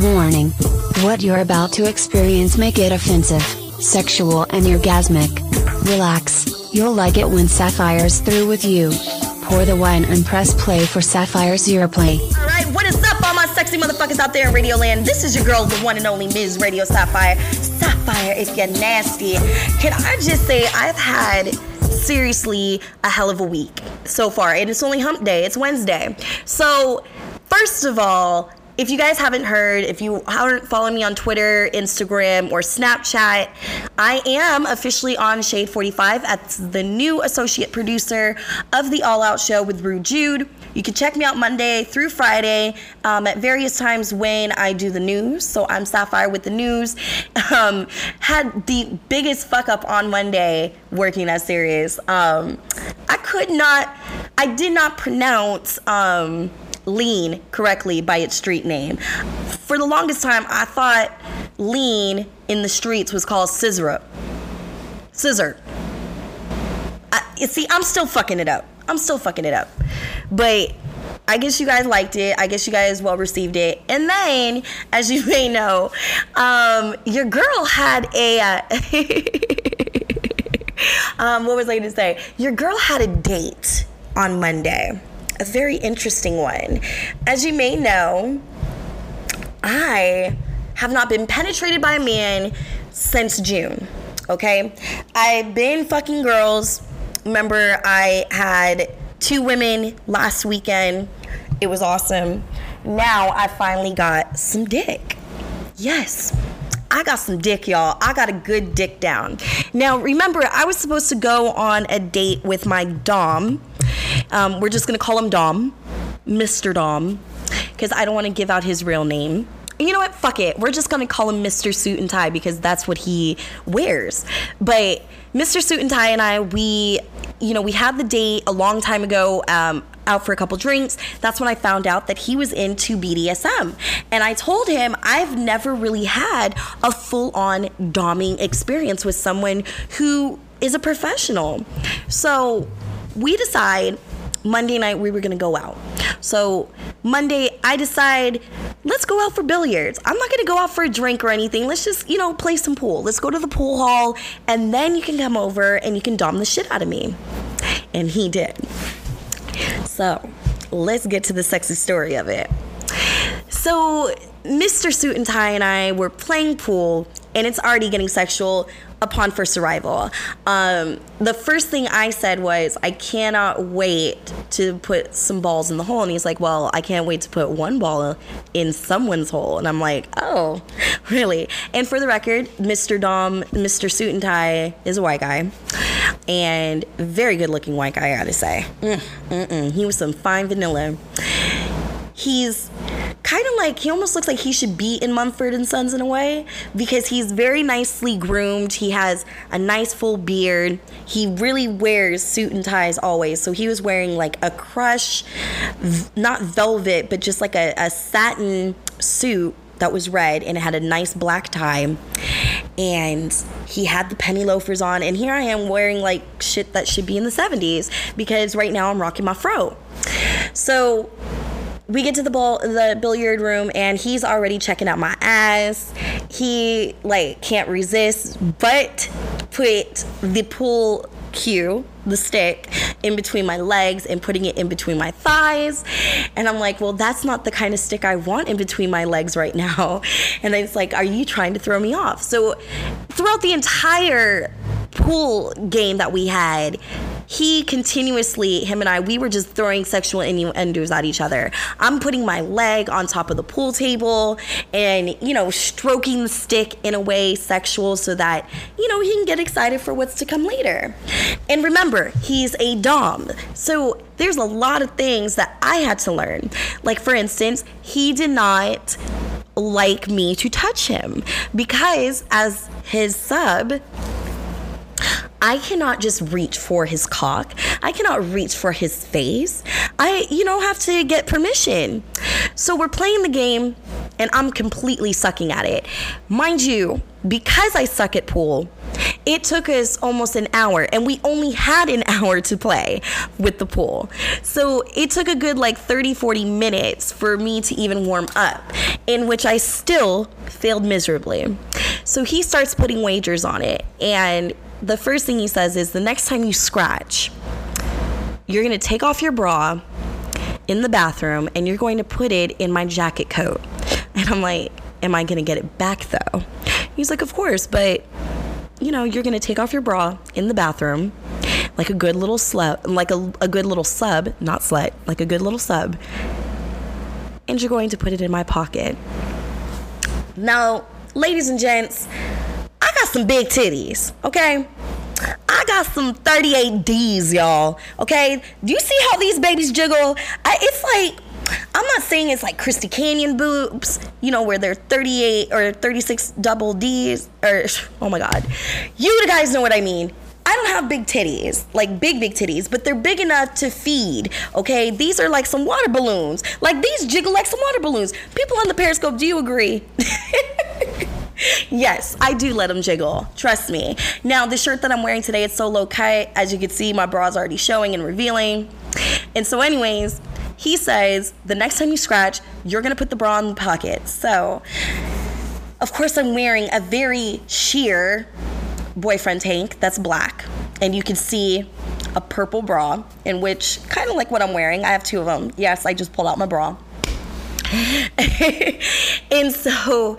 Warning. What you're about to experience may get offensive, sexual and orgasmic. Relax, you'll like it when Sapphire's through with you. Pour the wine and press play for Sapphire's Earplay. All right, what is up, all my sexy motherfuckers out there in Radio Land? This is your girl, the one and only Ms. Radio Sapphire. Sapphire, if you're nasty. Can I just say, I've had seriously a hell of a week so far, and it's only hump day, it's Wednesday. So, first of all, if you guys haven't heard, if you aren't following me on Twitter, Instagram, or Snapchat, I am officially on Shade 45 as the new associate producer of the All Out Show with Rude Jude. You can check me out Monday through Friday um, at various times when I do the news. So I'm Sapphire with the news. Um, had the biggest fuck up on Monday working that series. Um, I could not, I did not pronounce. Um, lean correctly by its street name. For the longest time, I thought lean in the streets was called scissor. Scissor. I, see, I'm still fucking it up. I'm still fucking it up. But I guess you guys liked it. I guess you guys well received it. And then, as you may know, um, your girl had a. Uh, um, what was I going to say? Your girl had a date on Monday a very interesting one. As you may know, I have not been penetrated by a man since June. Okay? I've been fucking girls. Remember, I had two women last weekend. It was awesome. Now I finally got some dick. Yes. I got some dick, y'all. I got a good dick down. Now, remember, I was supposed to go on a date with my Dom um, we're just gonna call him Dom, Mr. Dom, because I don't want to give out his real name. You know what? Fuck it. We're just gonna call him Mr. Suit and Tie because that's what he wears. But Mr. Suit and Tie and I, we, you know, we had the date a long time ago. Um, out for a couple drinks. That's when I found out that he was into BDSM. And I told him I've never really had a full on doming experience with someone who is a professional. So we decide Monday night we were gonna go out. So Monday I decide let's go out for billiards. I'm not gonna go out for a drink or anything. Let's just you know play some pool. Let's go to the pool hall and then you can come over and you can dom the shit out of me. And he did. So let's get to the sexy story of it. So Mr. Suit and Tie and I were playing pool and it's already getting sexual upon first arrival. Um, the first thing I said was, I cannot wait to put some balls in the hole. And he's like, Well, I can't wait to put one ball in someone's hole. And I'm like, Oh, really? And for the record, Mr. Dom, Mr. Suit and Tie is a white guy. And very good looking white guy, I gotta say. Mm, he was some fine vanilla. He's kind of like he almost looks like he should be in Mumford and Sons in a way because he's very nicely groomed. He has a nice full beard. He really wears suit and ties always. So he was wearing like a crush, not velvet, but just like a, a satin suit that was red and it had a nice black tie and he had the penny loafers on and here i am wearing like shit that should be in the 70s because right now i'm rocking my fro so we get to the ball the billiard room and he's already checking out my ass. He like can't resist but put the pool cue the stick in between my legs and putting it in between my thighs. And i'm like well that's not the kind of stick i want in between my legs right now. And it's like are you trying to throw me off? So throughout the entire pool game that we had he continuously, him and I, we were just throwing sexual innuendos at each other. I'm putting my leg on top of the pool table and, you know, stroking the stick in a way sexual so that, you know, he can get excited for what's to come later. And remember, he's a Dom. So there's a lot of things that I had to learn. Like, for instance, he did not like me to touch him because as his sub, I cannot just reach for his cock. I cannot reach for his face. I, you know, have to get permission. So we're playing the game and I'm completely sucking at it. Mind you, because I suck at pool It took us almost an hour, and we only had an hour to play with the pool. So it took a good like 30, 40 minutes for me to even warm up, in which I still failed miserably. So he starts putting wagers on it, and the first thing he says is the next time you scratch, you're gonna take off your bra in the bathroom and you're going to put it in my jacket coat. And I'm like, Am I gonna get it back though? He's like, Of course, but you know, you're gonna take off your bra in the bathroom like a good little slut, like a, a good little sub, not slut, like a good little sub, and you're going to put it in my pocket. Now, ladies and gents, I got some big titties, okay? I got some 38 D's, y'all. Okay? Do you see how these babies jiggle? I, it's like, I'm not saying it's like Christy Canyon boobs, you know, where they're 38 or 36 double D's, or, oh my God. You guys know what I mean. I don't have big titties, like big, big titties, but they're big enough to feed, okay? These are like some water balloons. Like these jiggle like some water balloons. People on the Periscope, do you agree? yes, I do let them jiggle. Trust me. Now, the shirt that I'm wearing today, it's so low cut. As you can see, my bra's already showing and revealing. And so, anyways, he says the next time you scratch, you're gonna put the bra in the pocket. So, of course, I'm wearing a very sheer boyfriend tank that's black. And you can see a purple bra, in which, kind of like what I'm wearing, I have two of them. Yes, I just pulled out my bra. and so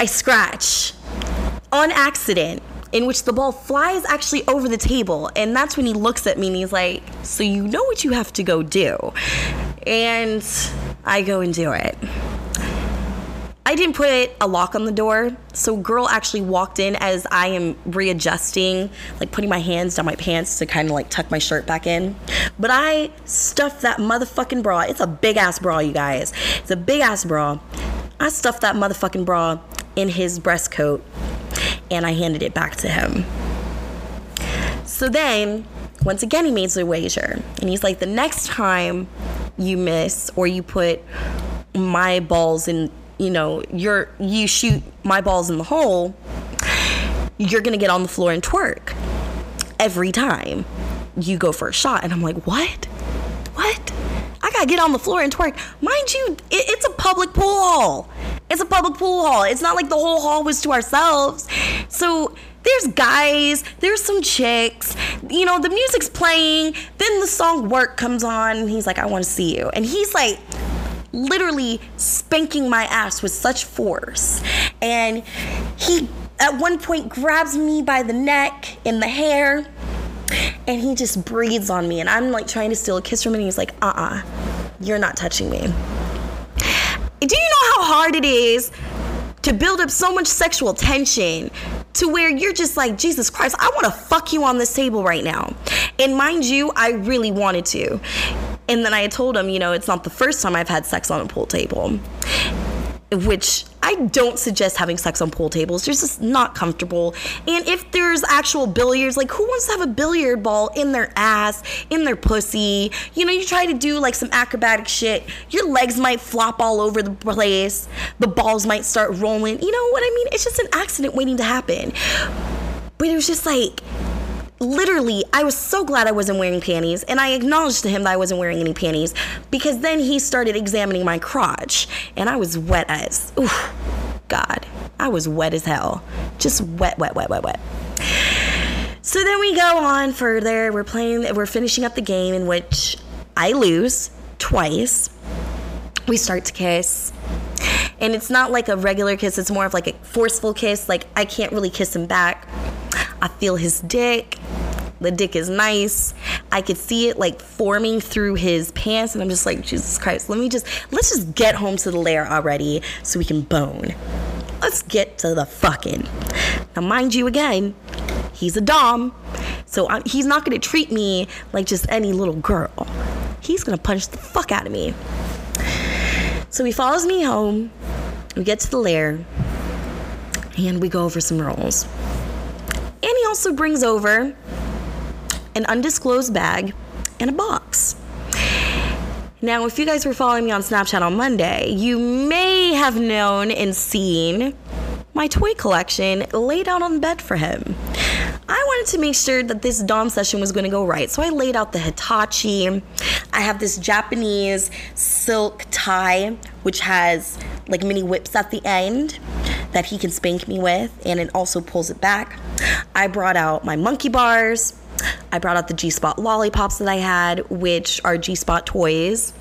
I scratch on accident in which the ball flies actually over the table and that's when he looks at me and he's like so you know what you have to go do and i go and do it I didn't put a lock on the door, so girl actually walked in as I am readjusting, like putting my hands down my pants to kind of like tuck my shirt back in. But I stuffed that motherfucking bra. It's a big ass bra, you guys. It's a big ass bra. I stuffed that motherfucking bra in his breast coat and I handed it back to him. So then, once again, he made the wager. And he's like, the next time you miss or you put my balls in you know, you're you shoot my balls in the hole, you're gonna get on the floor and twerk every time you go for a shot. And I'm like, what? What? I gotta get on the floor and twerk. Mind you, it, it's a public pool hall. It's a public pool hall. It's not like the whole hall was to ourselves. So there's guys, there's some chicks, you know, the music's playing, then the song Work comes on, and he's like, I wanna see you. And he's like, literally spanking my ass with such force. And he, at one point, grabs me by the neck and the hair and he just breathes on me. And I'm like trying to steal a kiss from him. And he's like, uh uh-uh, uh, you are not touching me. Do you know how hard it is to build up so much sexual tension to where you're just like, Jesus Christ, I want to fuck you on this table right now. And mind you, I really wanted to. And then I told him, you know, it's not the first time I've had sex on a pool table, which I don't suggest having sex on pool tables. It's just not comfortable. And if there's actual billiards, like who wants to have a billiard ball in their ass, in their pussy? You know, you try to do like some acrobatic shit, your legs might flop all over the place, the balls might start rolling. You know what I mean? It's just an accident waiting to happen. But it was just like, literally, I was so glad I wasn't wearing panties, and I acknowledged to him that I wasn't wearing any panties because then he started examining my crotch, and I was wet as, oof, God, I was wet as hell. Just wet, wet, wet, wet, wet. So then we go on further. We're playing, we're finishing up the game in which I lose twice. We start to kiss. And it's not like a regular kiss, it's more of like a forceful kiss. Like, I can't really kiss him back. I feel his dick. The dick is nice. I could see it like forming through his pants, and I'm just like, Jesus Christ, let me just, let's just get home to the lair already so we can bone. Let's get to the fucking. Now, mind you, again, he's a Dom, so I'm, he's not gonna treat me like just any little girl. He's gonna punch the fuck out of me. So he follows me home. We get to the lair, and we go over some rolls. And he also brings over an undisclosed bag and a box. Now, if you guys were following me on Snapchat on Monday, you may have known and seen my toy collection laid out on the bed for him. I wanted to make sure that this Dom session was going to go right. So I laid out the Hitachi. I have this Japanese silk tie, which has like mini whips at the end that he can spank me with, and it also pulls it back. I brought out my monkey bars. I brought out the G Spot lollipops that I had, which are G Spot toys.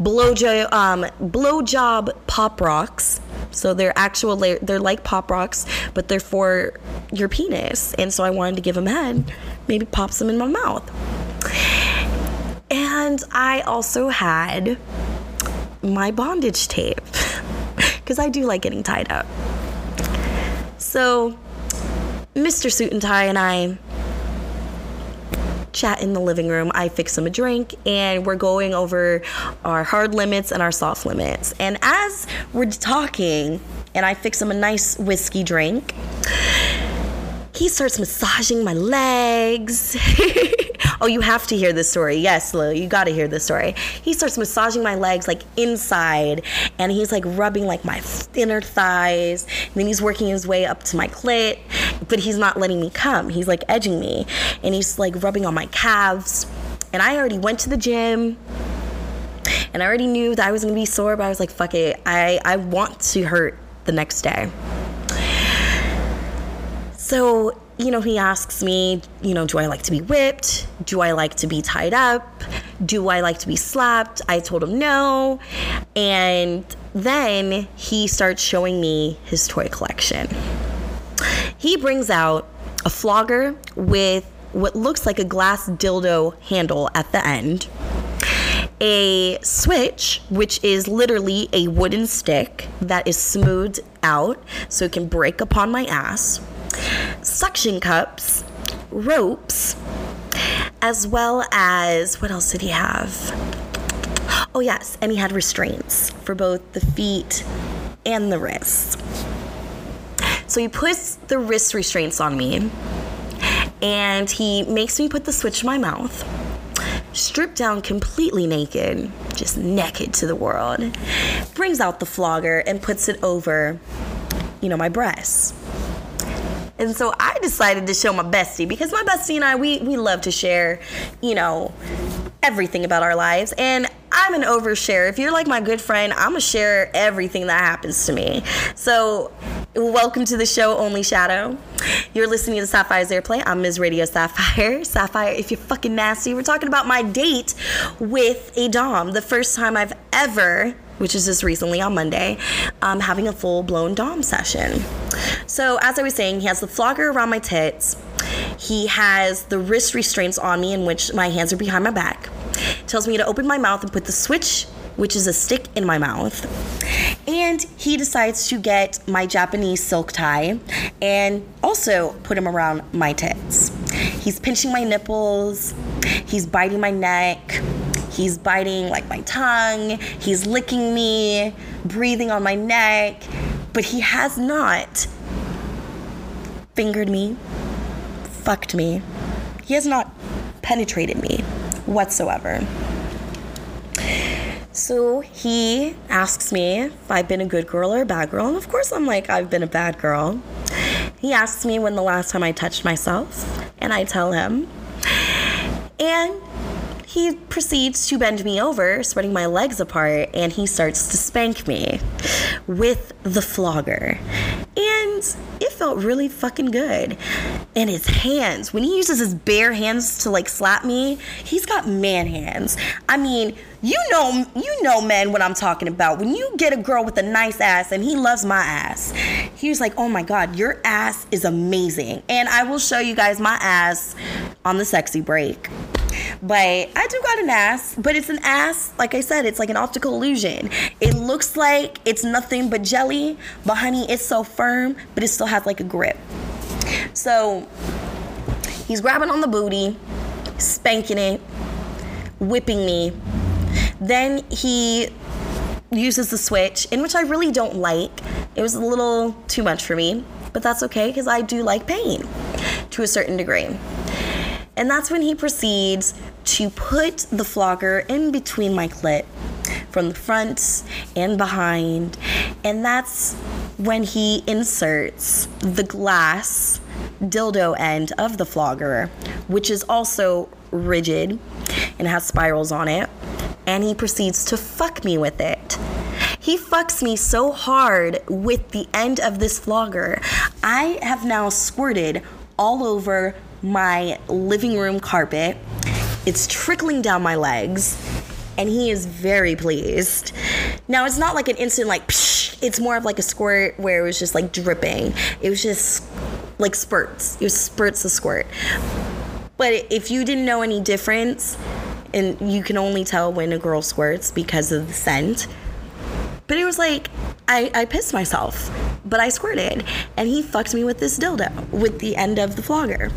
Blowjob, um, blowjob pop rocks. So they're actual, they're like pop rocks, but they're for your penis. And so I wanted to give him head, maybe pop some in my mouth. And I also had my bondage tape because I do like getting tied up. So, Mr. Suit and Tie and I chat in the living room. I fix him a drink, and we're going over our hard limits and our soft limits. And as we're talking, and I fix him a nice whiskey drink, he starts massaging my legs. oh, you have to hear this story. Yes, Lou, you got to hear this story. He starts massaging my legs like inside, and he's like rubbing like my inner thighs. And then he's working his way up to my clit, but he's not letting me come. He's like edging me, and he's like rubbing on my calves. And I already went to the gym and I already knew that I was gonna be sore, but I was like, fuck it. I, I want to hurt the next day. So, you know, he asks me, you know, do I like to be whipped? Do I like to be tied up? Do I like to be slapped? I told him no. And then he starts showing me his toy collection. He brings out a flogger with what looks like a glass dildo handle at the end a switch, which is literally a wooden stick that is smoothed out so it can break upon my ass suction cups, ropes, as well as what else did he have? Oh, yes, and he had restraints for both the feet and the wrists. So he puts the wrist restraints on me and he makes me put the switch in my mouth, stripped down completely naked, just naked to the world, brings out the flogger and puts it over, you know, my breasts. And so I decided to show my bestie because my bestie and I, we, we love to share, you know, everything about our lives. And I'm an overshare. If you're like my good friend, I'm gonna share everything that happens to me. So, welcome to the show, Only Shadow. You're listening to Sapphire's Earplay. I'm Ms. Radio Sapphire. Sapphire, if you're fucking nasty, we're talking about my date with a Dom. The first time I've ever which is just recently on Monday, um, having a full blown Dom session. So, as I was saying, he has the flogger around my tits. He has the wrist restraints on me, in which my hands are behind my back. Tells me to open my mouth and put the switch, which is a stick, in my mouth. And he decides to get my Japanese silk tie and also put him around my tits. He's pinching my nipples, he's biting my neck, He's biting like my tongue, he's licking me, breathing on my neck, but he has not fingered me, fucked me. He has not penetrated me whatsoever. So he asks me if I've been a good girl or a bad girl. And of course, I'm like, I've been a bad girl. He asks me when the last time I touched myself, and I tell him. And he proceeds to bend me over, spreading my legs apart, and he starts to spank me with the flogger. And it felt really fucking good. And his hands, when he uses his bare hands to like slap me, he's got man hands. I mean, you know you know men what I'm talking about. When you get a girl with a nice ass and he loves my ass. He was like, "Oh my god, your ass is amazing." And I will show you guys my ass on the sexy break. But I do got an ass, but it's an ass, like I said, it's like an optical illusion. It looks like it's nothing but jelly, but honey, it's so firm, but it still has like a grip. So he's grabbing on the booty, spanking it, whipping me. Then he uses the switch, in which I really don't like. It was a little too much for me, but that's okay because I do like pain to a certain degree. And that's when he proceeds to put the flogger in between my clit from the front and behind. And that's when he inserts the glass dildo end of the flogger, which is also rigid and has spirals on it, and he proceeds to fuck me with it. He fucks me so hard with the end of this flogger. I have now squirted all over my living room carpet. It's trickling down my legs, and he is very pleased. Now, it's not like an instant, like, psh, it's more of like a squirt where it was just like dripping. It was just like spurts. It was spurts of squirt. But if you didn't know any difference, and you can only tell when a girl squirts because of the scent, but it was like, I, I pissed myself, but I squirted. And he fucked me with this dildo, with the end of the flogger.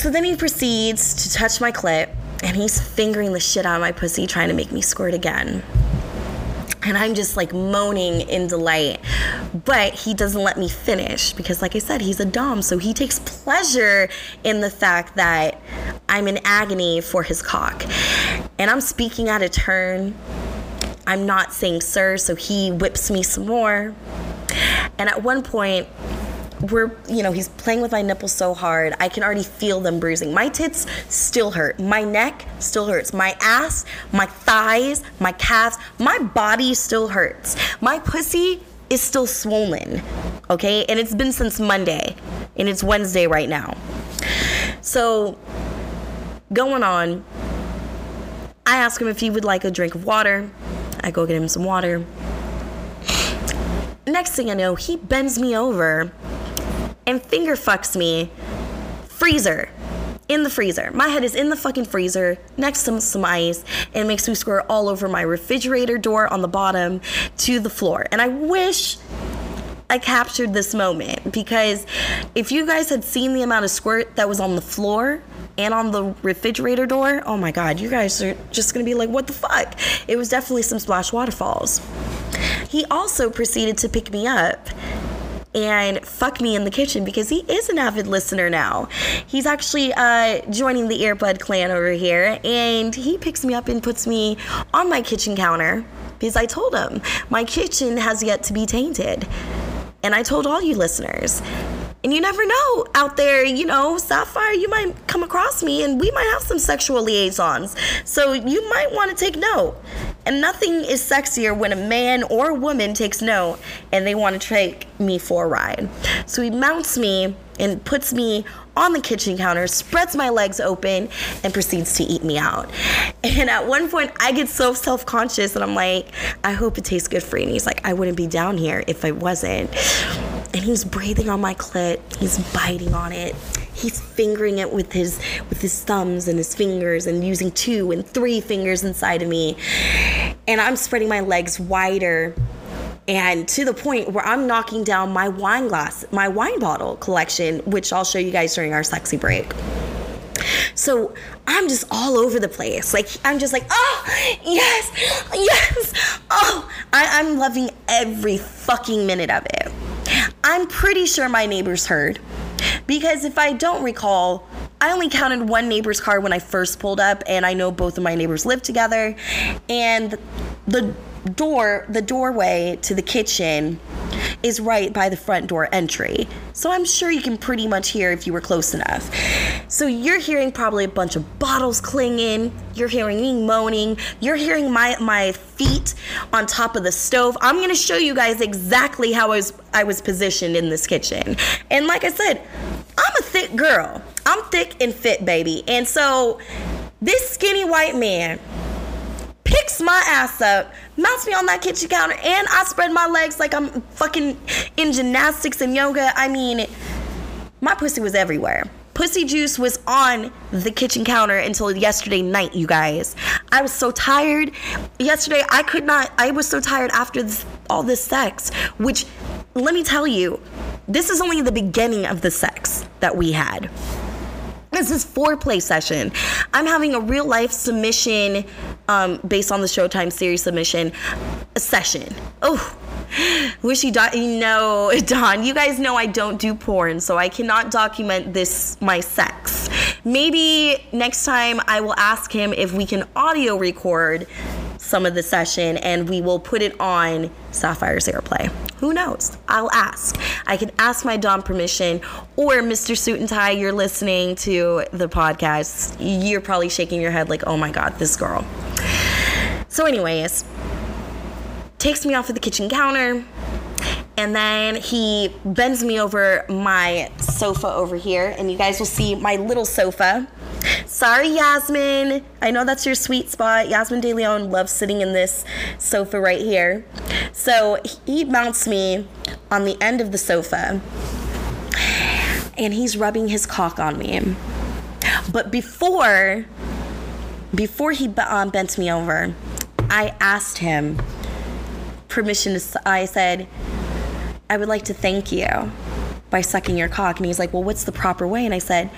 So then he proceeds to touch my clit, and he's fingering the shit out of my pussy, trying to make me squirt again. And I'm just like moaning in delight. But he doesn't let me finish because, like I said, he's a Dom. So he takes pleasure in the fact that I'm in agony for his cock. And I'm speaking out of turn. I'm not saying sir, so he whips me some more. And at one point, we're, you know, he's playing with my nipples so hard, I can already feel them bruising. My tits still hurt. My neck still hurts. My ass, my thighs, my calves, my body still hurts. My pussy is still swollen, okay? And it's been since Monday, and it's Wednesday right now. So, going on, I ask him if he would like a drink of water. I go get him some water. Next thing I know, he bends me over and finger fucks me. Freezer. In the freezer. My head is in the fucking freezer next to some ice and makes me squirt all over my refrigerator door on the bottom to the floor. And I wish I captured this moment because if you guys had seen the amount of squirt that was on the floor and on the refrigerator door, oh my god, you guys are just gonna be like, what the fuck? It was definitely some splash waterfalls. He also proceeded to pick me up and fuck me in the kitchen because he is an avid listener now. He's actually uh, joining the Earbud clan over here, and he picks me up and puts me on my kitchen counter because I told him my kitchen has yet to be tainted. And I told all you listeners. And you never know out there, you know, Sapphire, you might come across me and we might have some sexual liaisons. So you might want to take note. And nothing is sexier when a man or a woman takes note and they want to take me for a ride. So he mounts me and puts me on the kitchen counter, spreads my legs open, and proceeds to eat me out. And at one point, I get so self conscious and I'm like, I hope it tastes good for you. And he's like, I wouldn't be down here if I wasn't. And he's breathing on my clit, he's biting on it he's fingering it with his with his thumbs and his fingers and using two and three fingers inside of me and i'm spreading my legs wider and to the point where I'm knocking down my wine glass, my wine bottle collection, which I'll show you guys during our sexy break. So I'm just all over the place. Like I'm just like, oh yes, yes, oh, I, I'm loving every fucking minute of it. I'm pretty sure my neighbors heard. Because if I don't recall, I only counted one neighbor's car when I first pulled up, and I know both of my neighbors live together, and the door, the doorway to the kitchen is right by the front door entry. So I'm sure you can pretty much hear if you were close enough. So you're hearing probably a bunch of bottles clinging, you're hearing me moaning, you're hearing my my feet on top of the stove. I'm going to show you guys exactly how I was I was positioned in this kitchen. And like I said, I'm a thick girl. I'm thick and fit, baby. And so this skinny white man picks my ass up, mounts me on that kitchen counter, and I spread my legs like I'm fucking in gymnastics and yoga. I mean, my pussy was everywhere. Pussy juice was on the kitchen counter until yesterday night, you guys. I was so tired. Yesterday, I could not, I was so tired after this, all this sex, which, let me tell you, this is only the beginning of the sex that we had. This is foreplay session. I'm having a real life submission um, based on the Showtime series submission session. Oh, wishy dot. You know, Don, you guys know I don't do porn, so I cannot document this my sex. Maybe next time I will ask him if we can audio record some of the session and we will put it on Sapphire's Earplay. Who knows? I'll ask. I can ask my Dom permission, or Mr. Suit and Tie, you're listening to the podcast. You're probably shaking your head like, oh my God, this girl. So, anyways, takes me off of the kitchen counter and then he bends me over my sofa over here and you guys will see my little sofa sorry yasmin i know that's your sweet spot yasmin de leon loves sitting in this sofa right here so he mounts me on the end of the sofa and he's rubbing his cock on me but before before he um, bent me over i asked him permission to i said I would like to thank you by sucking your cock. And he's like, Well, what's the proper way? And I said,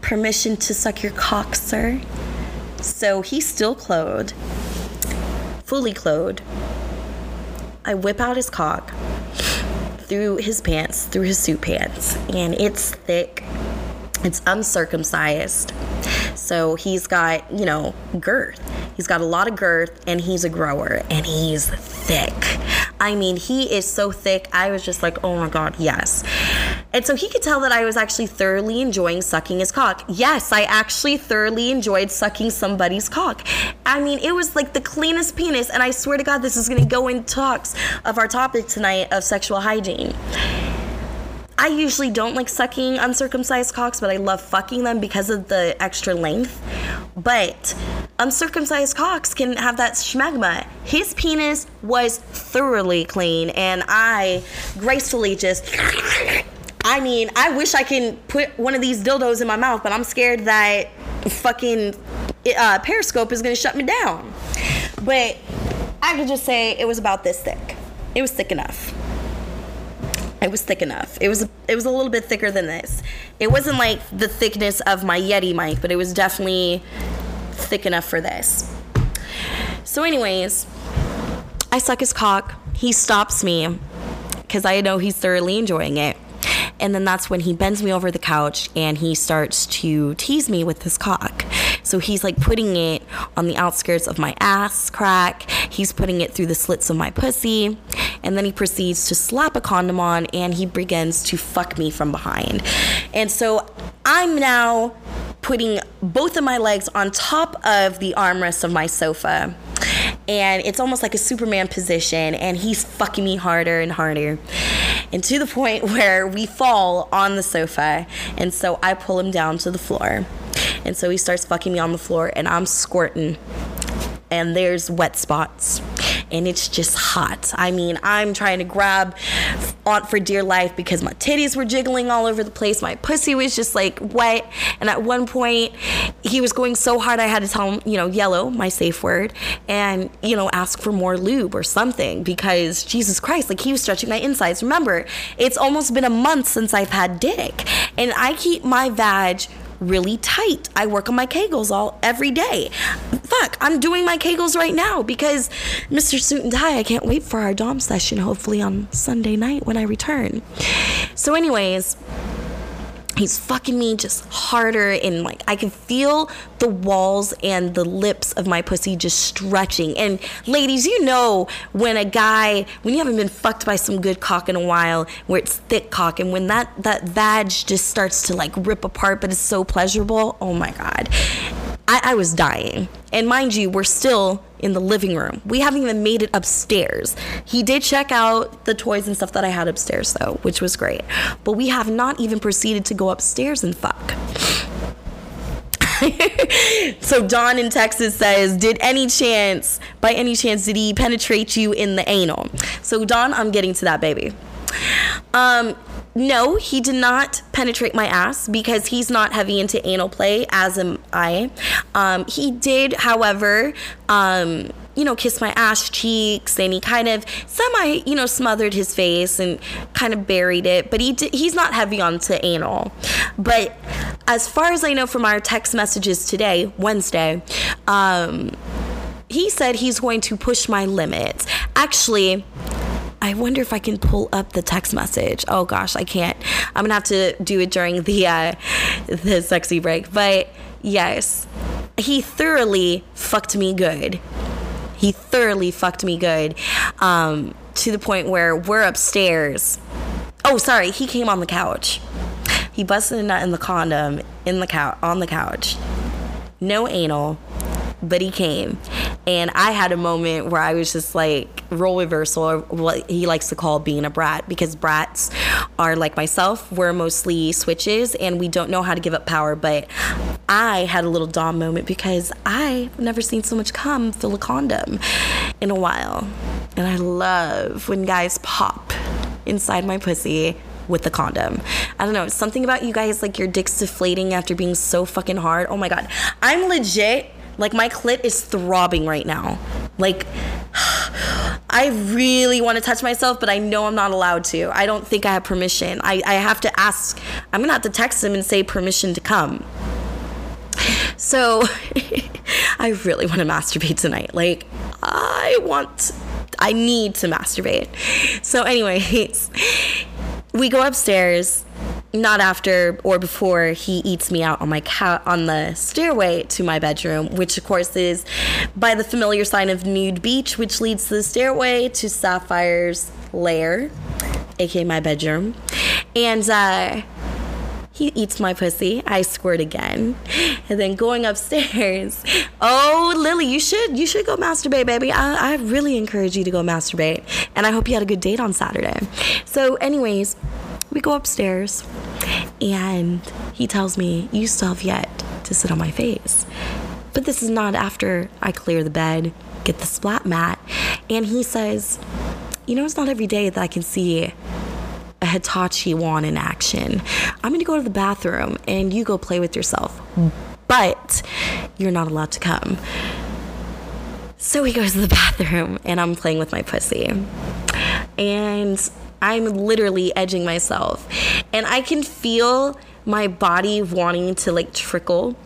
Permission to suck your cock, sir. So he's still clothed, fully clothed. I whip out his cock through his pants, through his suit pants, and it's thick. It's uncircumcised. So he's got, you know, girth. He's got a lot of girth and he's a grower and he's thick. I mean, he is so thick. I was just like, oh my God, yes. And so he could tell that I was actually thoroughly enjoying sucking his cock. Yes, I actually thoroughly enjoyed sucking somebody's cock. I mean, it was like the cleanest penis. And I swear to God, this is going to go in talks of our topic tonight of sexual hygiene. I usually don't like sucking uncircumcised cocks, but I love fucking them because of the extra length. But uncircumcised cocks can have that schmegma. His penis was thoroughly clean, and I gracefully just. I mean, I wish I can put one of these dildos in my mouth, but I'm scared that fucking uh, Periscope is gonna shut me down. But I could just say it was about this thick. It was thick enough. It was thick enough. It was it was a little bit thicker than this. It wasn't like the thickness of my Yeti mic, but it was definitely thick enough for this. So, anyways, I suck his cock. He stops me because I know he's thoroughly enjoying it. And then that's when he bends me over the couch and he starts to tease me with his cock. So he's like putting it on the outskirts of my ass crack. He's putting it through the slits of my pussy. And then he proceeds to slap a condom on and he begins to fuck me from behind. And so I'm now putting both of my legs on top of the armrest of my sofa and it's almost like a Superman position, and he's fucking me harder and harder. And to the point where we fall on the sofa, and so I pull him down to the floor. And so he starts fucking me on the floor, and I'm squirting and there's wet spots and it's just hot. I mean, I'm trying to grab Aunt for dear life because my titties were jiggling all over the place. My pussy was just like wet. And at one point, he was going so hard, I had to tell him, you know, yellow, my safe word, and, you know, ask for more lube or something because Jesus Christ, like he was stretching my insides. Remember, it's almost been a month since I've had dick. And I keep my vag really tight. I work on my Kegels all every day. Fuck, I'm doing my Kegels right now because Mr. Suit and Tie, I can't wait for our Dom session, hopefully on Sunday night when I return. So, anyways, he's fucking me just harder and like I can feel the walls and the lips of my pussy just stretching. And ladies, you know when a guy when you haven't been fucked by some good cock in a while, where it's thick cock, and when that that vag just starts to like rip apart, but it's so pleasurable. Oh my god. I, I was dying. And mind you, we're still in the living room. We haven't even made it upstairs. He did check out the toys and stuff that I had upstairs, though, which was great. But we have not even proceeded to go upstairs and fuck. so Don in Texas says, "Did any chance, by any chance, did he penetrate you in the anal?" So Don, I'm getting to that baby. Um, no, he did not penetrate my ass because he's not heavy into anal play, as am I. Um, he did, however, um, you know, kiss my ass cheeks and he kind of semi, you know, smothered his face and kind of buried it. But he did, he's not heavy onto anal. But as far as I know from our text messages today, Wednesday, um, he said he's going to push my limits. Actually, I wonder if I can pull up the text message. Oh gosh, I can't. I'm gonna have to do it during the uh, the sexy break. But yes, he thoroughly fucked me good. He thoroughly fucked me good um, to the point where we're upstairs. Oh, sorry, he came on the couch. He busted a nut in the condom in the couch on the couch. No anal, but he came. And I had a moment where I was just like role reversal, or what he likes to call being a brat, because brats are like myself. We're mostly switches and we don't know how to give up power. But I had a little Dom moment because I've never seen so much cum fill a condom in a while. And I love when guys pop inside my pussy with the condom. I don't know, something about you guys like your dick's deflating after being so fucking hard. Oh my god. I'm legit like my clit is throbbing right now. Like I really want to touch myself, but I know I'm not allowed to. I don't think I have permission. I, I have to ask, I'm gonna have to text him and say permission to come. So I really want to masturbate tonight. Like, I want, I need to masturbate. So, anyways, we go upstairs not after or before he eats me out on my couch on the stairway to my bedroom, which of course is by the familiar sign of nude beach, which leads to the stairway to Sapphire's lair, aka my bedroom, and uh, he eats my pussy. I squirt again, and then going upstairs. Oh, Lily, you should you should go masturbate, baby. I, I really encourage you to go masturbate, and I hope you had a good date on Saturday. So, anyways we go upstairs and he tells me, You still have yet to sit on my face. But this is not after I clear the bed, get the splat mat. And he says, You know, it's not every day that I can see a Hitachi wand in action. I'm gonna go to the bathroom and you go play with yourself. But you're not allowed to come. So he goes to the bathroom and I'm playing with my pussy. And I'm literally edging myself. And I can feel my body wanting to like trickle.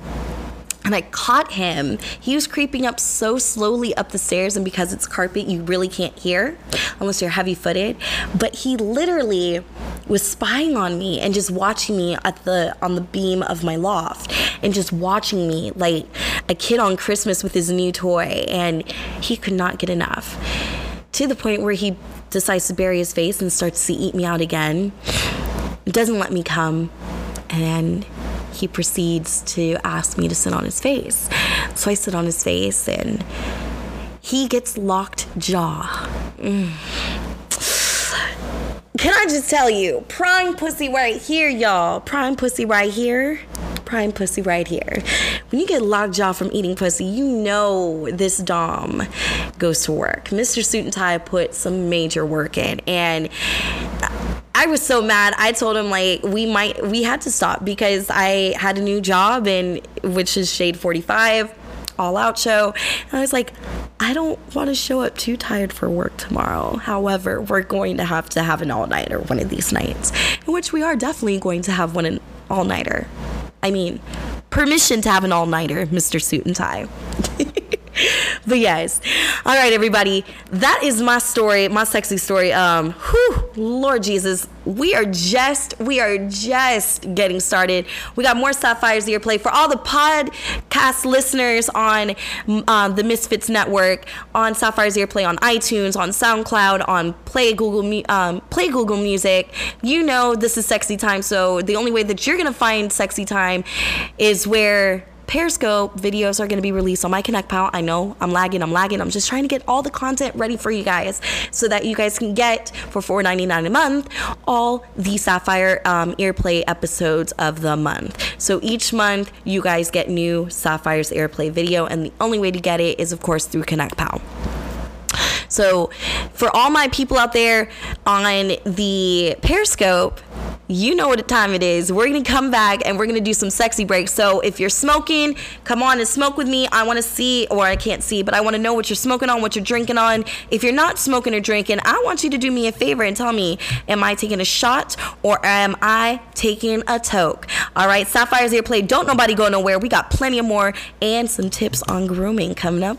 And I caught him. He was creeping up so slowly up the stairs, and because it's carpet, you really can't hear unless you're heavy footed. But he literally was spying on me and just watching me at the on the beam of my loft and just watching me like a kid on Christmas with his new toy and he could not get enough to the point where he decides to bury his face and starts to eat me out again. Doesn't let me come. And he proceeds to ask me to sit on his face. So I sit on his face and he gets locked jaw. Mm. Can I just tell you, prime pussy right here, y'all. Prime pussy right here prime pussy right here. When you get lockjaw from eating pussy, you know this Dom goes to work. Mr. Suit and Tie put some major work in, and I was so mad. I told him like we might we had to stop because I had a new job and which is Shade 45 all out show. And I was like, I don't want to show up too tired for work tomorrow. However, we're going to have to have an all nighter one of these nights, in which we are definitely going to have one an all nighter. I mean, permission to have an all nighter, Mr. Suit and Tie. but yes, all right, everybody, that is my story, my sexy story. Um, whew, Lord Jesus, we are just, we are just getting started. We got more Sapphire's Earplay for all the podcast listeners on uh, the Misfits Network, on Sapphire's Earplay on iTunes, on SoundCloud, on Play Google, um, Play Google Music. You know this is Sexy Time, so the only way that you're gonna find Sexy Time is where Periscope videos are going to be released on my Connect Pal. I know I'm lagging, I'm lagging. I'm just trying to get all the content ready for you guys so that you guys can get for $4.99 a month all the Sapphire um, Earplay episodes of the month. So each month you guys get new Sapphire's Earplay video, and the only way to get it is, of course, through Connect Pal. So, for all my people out there on the Periscope, you know what time it is. We're gonna come back and we're gonna do some sexy breaks. So if you're smoking, come on and smoke with me. I wanna see, or I can't see, but I wanna know what you're smoking on, what you're drinking on. If you're not smoking or drinking, I want you to do me a favor and tell me, am I taking a shot or am I taking a toke? All right, Sapphire's Earplay. Don't nobody go nowhere. We got plenty of more and some tips on grooming coming up.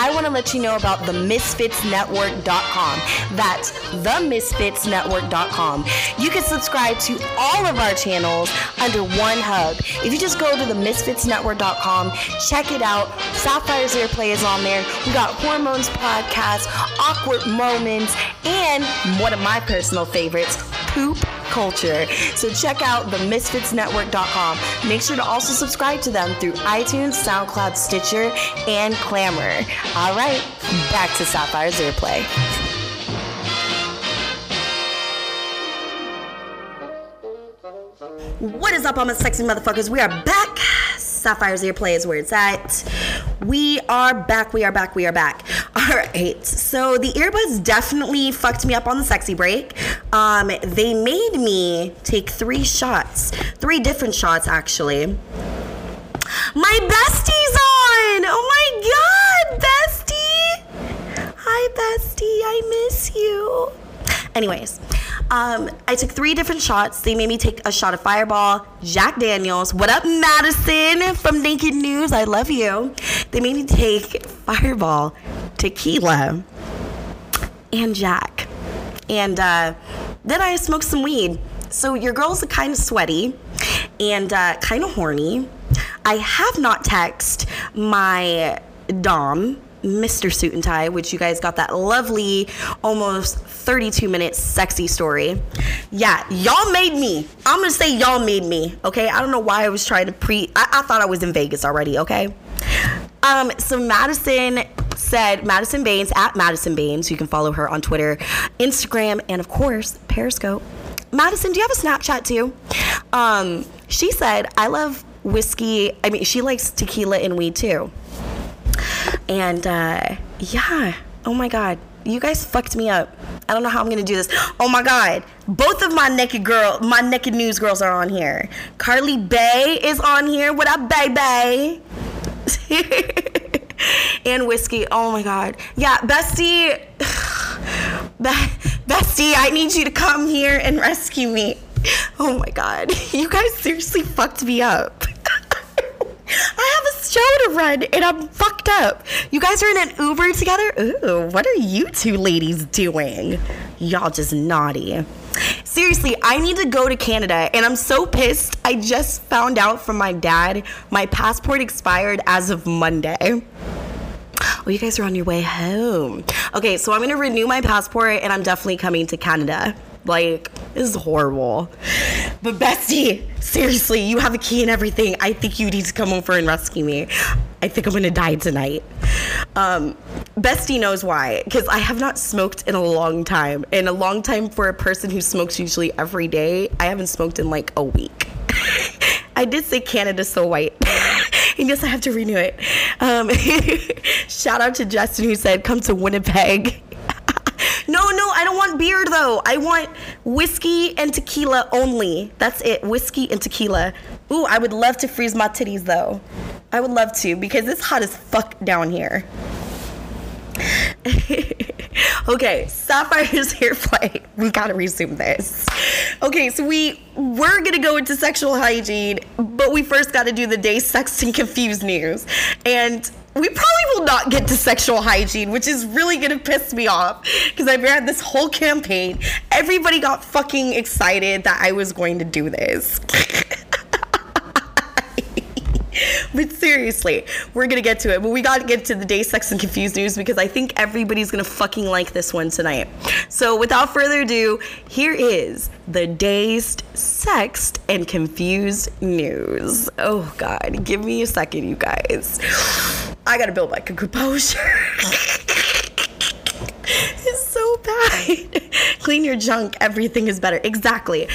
I want to let you know about the MisfitsNetwork.com. That's themisfitsnetwork.com. You can subscribe to all of our channels under one hub. If you just go to the misfitsnetwork.com, check it out. Sapphire's Earplay is on there. We got Hormones Podcast, Awkward Moments, and one of my personal favorites, Poop culture. So check out the misfitsnetwork.com. Make sure to also subscribe to them through iTunes, SoundCloud, Stitcher, and Clammr. All right, back to Sapphire's Earplay. What is up, all my sexy motherfuckers? We are back. Sapphire's Earplay is where it's at. We are back. We are back. We are back. All right. So the earbuds definitely fucked me up on the sexy break. Um, they made me take three shots, three different shots actually. My bestie's on. Oh my god. Hi, bestie. I miss you. Anyways, um, I took three different shots. They made me take a shot of Fireball, Jack Daniels. What up, Madison from Naked News? I love you. They made me take Fireball, tequila, and Jack. And uh, then I smoked some weed. So your girl's kind of sweaty and uh, kind of horny. I have not texted my Dom Mr. Suit and Tie, which you guys got that lovely, almost 32 minute sexy story. Yeah, y'all made me. I'm gonna say y'all made me, okay? I don't know why I was trying to pre. I, I thought I was in Vegas already, okay? Um, so Madison said, Madison Baines at Madison Baines. You can follow her on Twitter, Instagram, and of course, Periscope. Madison, do you have a Snapchat too? Um, she said, I love whiskey. I mean, she likes tequila and weed too. And uh, yeah, oh my God, you guys fucked me up. I don't know how I'm gonna do this. Oh my God, both of my naked girl, my naked news girls are on here. Carly Bay is on here. What up, baby? and whiskey. Oh my God. Yeah, Bestie. Bestie, I need you to come here and rescue me. Oh my God. You guys seriously fucked me up. I have a show to run and I'm fucked up. You guys are in an Uber together? Ooh, what are you two ladies doing? Y'all just naughty. Seriously, I need to go to Canada and I'm so pissed. I just found out from my dad my passport expired as of Monday. Oh, you guys are on your way home. Okay, so I'm gonna renew my passport and I'm definitely coming to Canada. Like, this is horrible. But Bestie, seriously, you have a key and everything. I think you need to come over and rescue me. I think I'm gonna die tonight. Um, Bestie knows why, because I have not smoked in a long time. In a long time for a person who smokes usually every day, I haven't smoked in like a week. I did say Canada's so white. and yes, I have to renew it. Um, shout out to Justin who said, come to Winnipeg. No, no, I don't want beer though. I want whiskey and tequila only. That's it. Whiskey and tequila. Ooh, I would love to freeze my titties though. I would love to because it's hot as fuck down here. okay, Sapphire's Earplay. We gotta resume this. Okay, so we we're gonna go into sexual hygiene, but we first gotta do the day sex and confused news. And we probably will not get to sexual hygiene, which is really gonna piss me off because I've had this whole campaign. Everybody got fucking excited that I was going to do this. but seriously, we're gonna get to it. But we gotta get to the day sex and confused news because I think everybody's gonna fucking like this one tonight. So without further ado, here is the dazed, sexed, and confused news. Oh god, give me a second, you guys. I gotta build my composure. it's so bad. Clean your junk, everything is better. Exactly.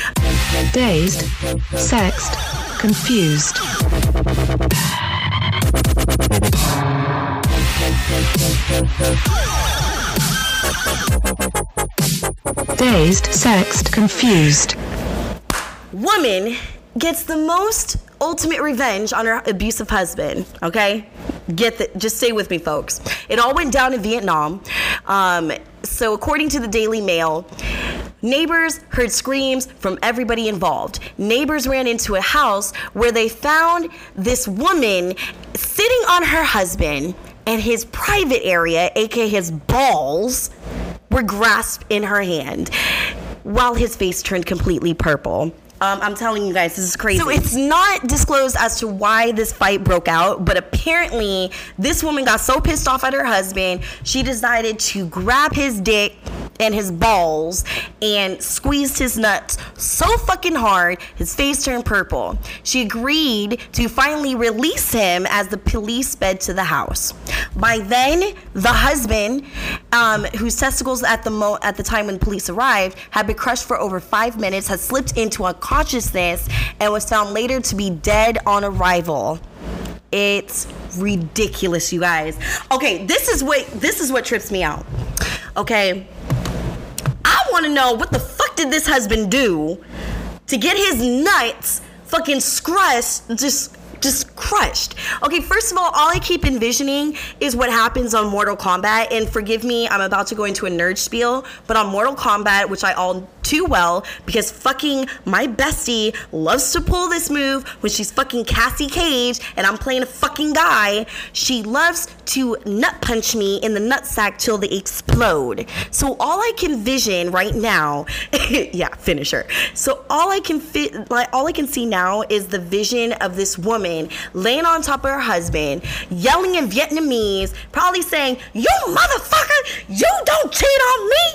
Dazed, sexed, confused. Dazed, sexed, confused. Woman gets the most ultimate revenge on her abusive husband. Okay, get the, just stay with me, folks. It all went down in Vietnam. Um, so, according to the Daily Mail, Neighbors heard screams from everybody involved. Neighbors ran into a house where they found this woman sitting on her husband, and his private area, aka his balls, were grasped in her hand while his face turned completely purple. Um, I'm telling you guys, this is crazy. So it's not disclosed as to why this fight broke out, but apparently this woman got so pissed off at her husband, she decided to grab his dick and his balls and squeezed his nuts so fucking hard his face turned purple. She agreed to finally release him as the police sped to the house. By then, the husband, um, whose testicles at the mo- at the time when police arrived had been crushed for over five minutes, had slipped into unconsciousness and was found later to be dead on arrival. It's ridiculous, you guys. Okay, this is what this is what trips me out. Okay, I want to know what the fuck did this husband do to get his nuts fucking crushed, just just crushed. Okay, first of all, all I keep envisioning is what happens on Mortal Kombat. And forgive me, I'm about to go into a nerd spiel, but on Mortal Kombat, which I all too well because fucking my bestie loves to pull this move when she's fucking Cassie Cage and I'm playing a fucking guy. She loves to nut punch me in the nutsack till they explode. So all I can vision right now, yeah, finisher. So all I can fit, like all I can see now is the vision of this woman laying on top of her husband, yelling in Vietnamese, probably saying, "You motherfucker, you don't cheat on me.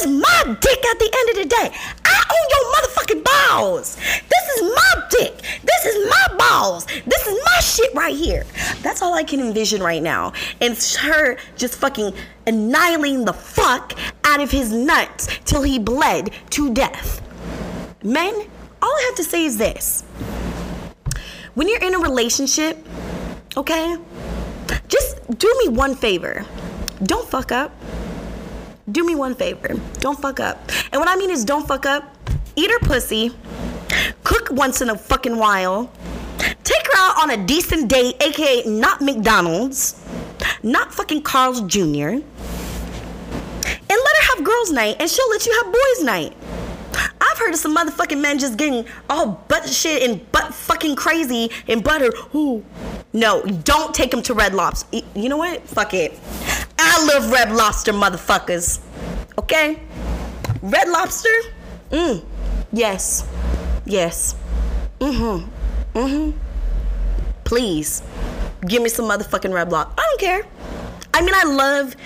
This is my dick at the end of the day. I own your motherfucking balls. This is my dick. This is my balls. This is my shit right here. That's all I can envision right now. And her just fucking annihilating the fuck out of his nuts till he bled to death. Men, all I have to say is this. When you're in a relationship, okay, just do me one favor. Don't fuck up do me one favor. Don't fuck up. And what I mean is don't fuck up. Eat her pussy. Cook once in a fucking while. Take her out on a decent date, aka not McDonald's, not fucking Carl's Jr. And let her have girls' night and she'll let you have boys' night. Heard of some motherfucking men just getting all butt shit and butt fucking crazy and butter. Ooh. No, don't take them to Red Lobster. You know what? Fuck it. I love Red Lobster, motherfuckers. Okay? Red Lobster? Mm. Yes. Yes. Mm hmm. Mm hmm. Please. Give me some motherfucking Red Lobster. I don't care. I mean, I love